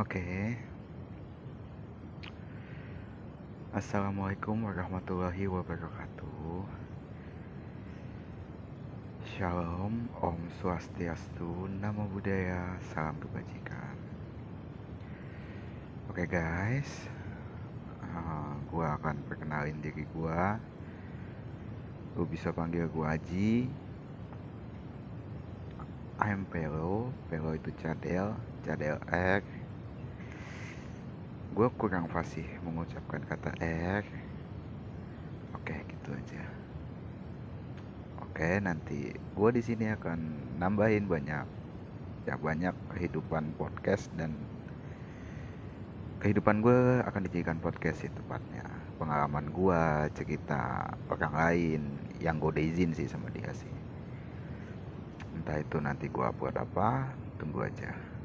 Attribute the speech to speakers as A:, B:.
A: Oke. Assalamualaikum warahmatullahi wabarakatuh. Shalom, Om Swastiastu, Namo Buddhaya, Salam Kebajikan. Oke guys, uh, gua akan perkenalin diri gua. Lu bisa panggil gua Aji. I'm Pelo, Pelo itu cadel, cadel R. Gue kurang fasih mengucapkan kata R. Oke, gitu aja. Oke, nanti gue di sini akan nambahin banyak, ya banyak kehidupan podcast dan kehidupan gue akan dijadikan podcast sih tepatnya. Pengalaman gue, cerita orang lain yang gue udah izin sih sama dia sih. Entah itu nanti gue buat apa, tunggu aja.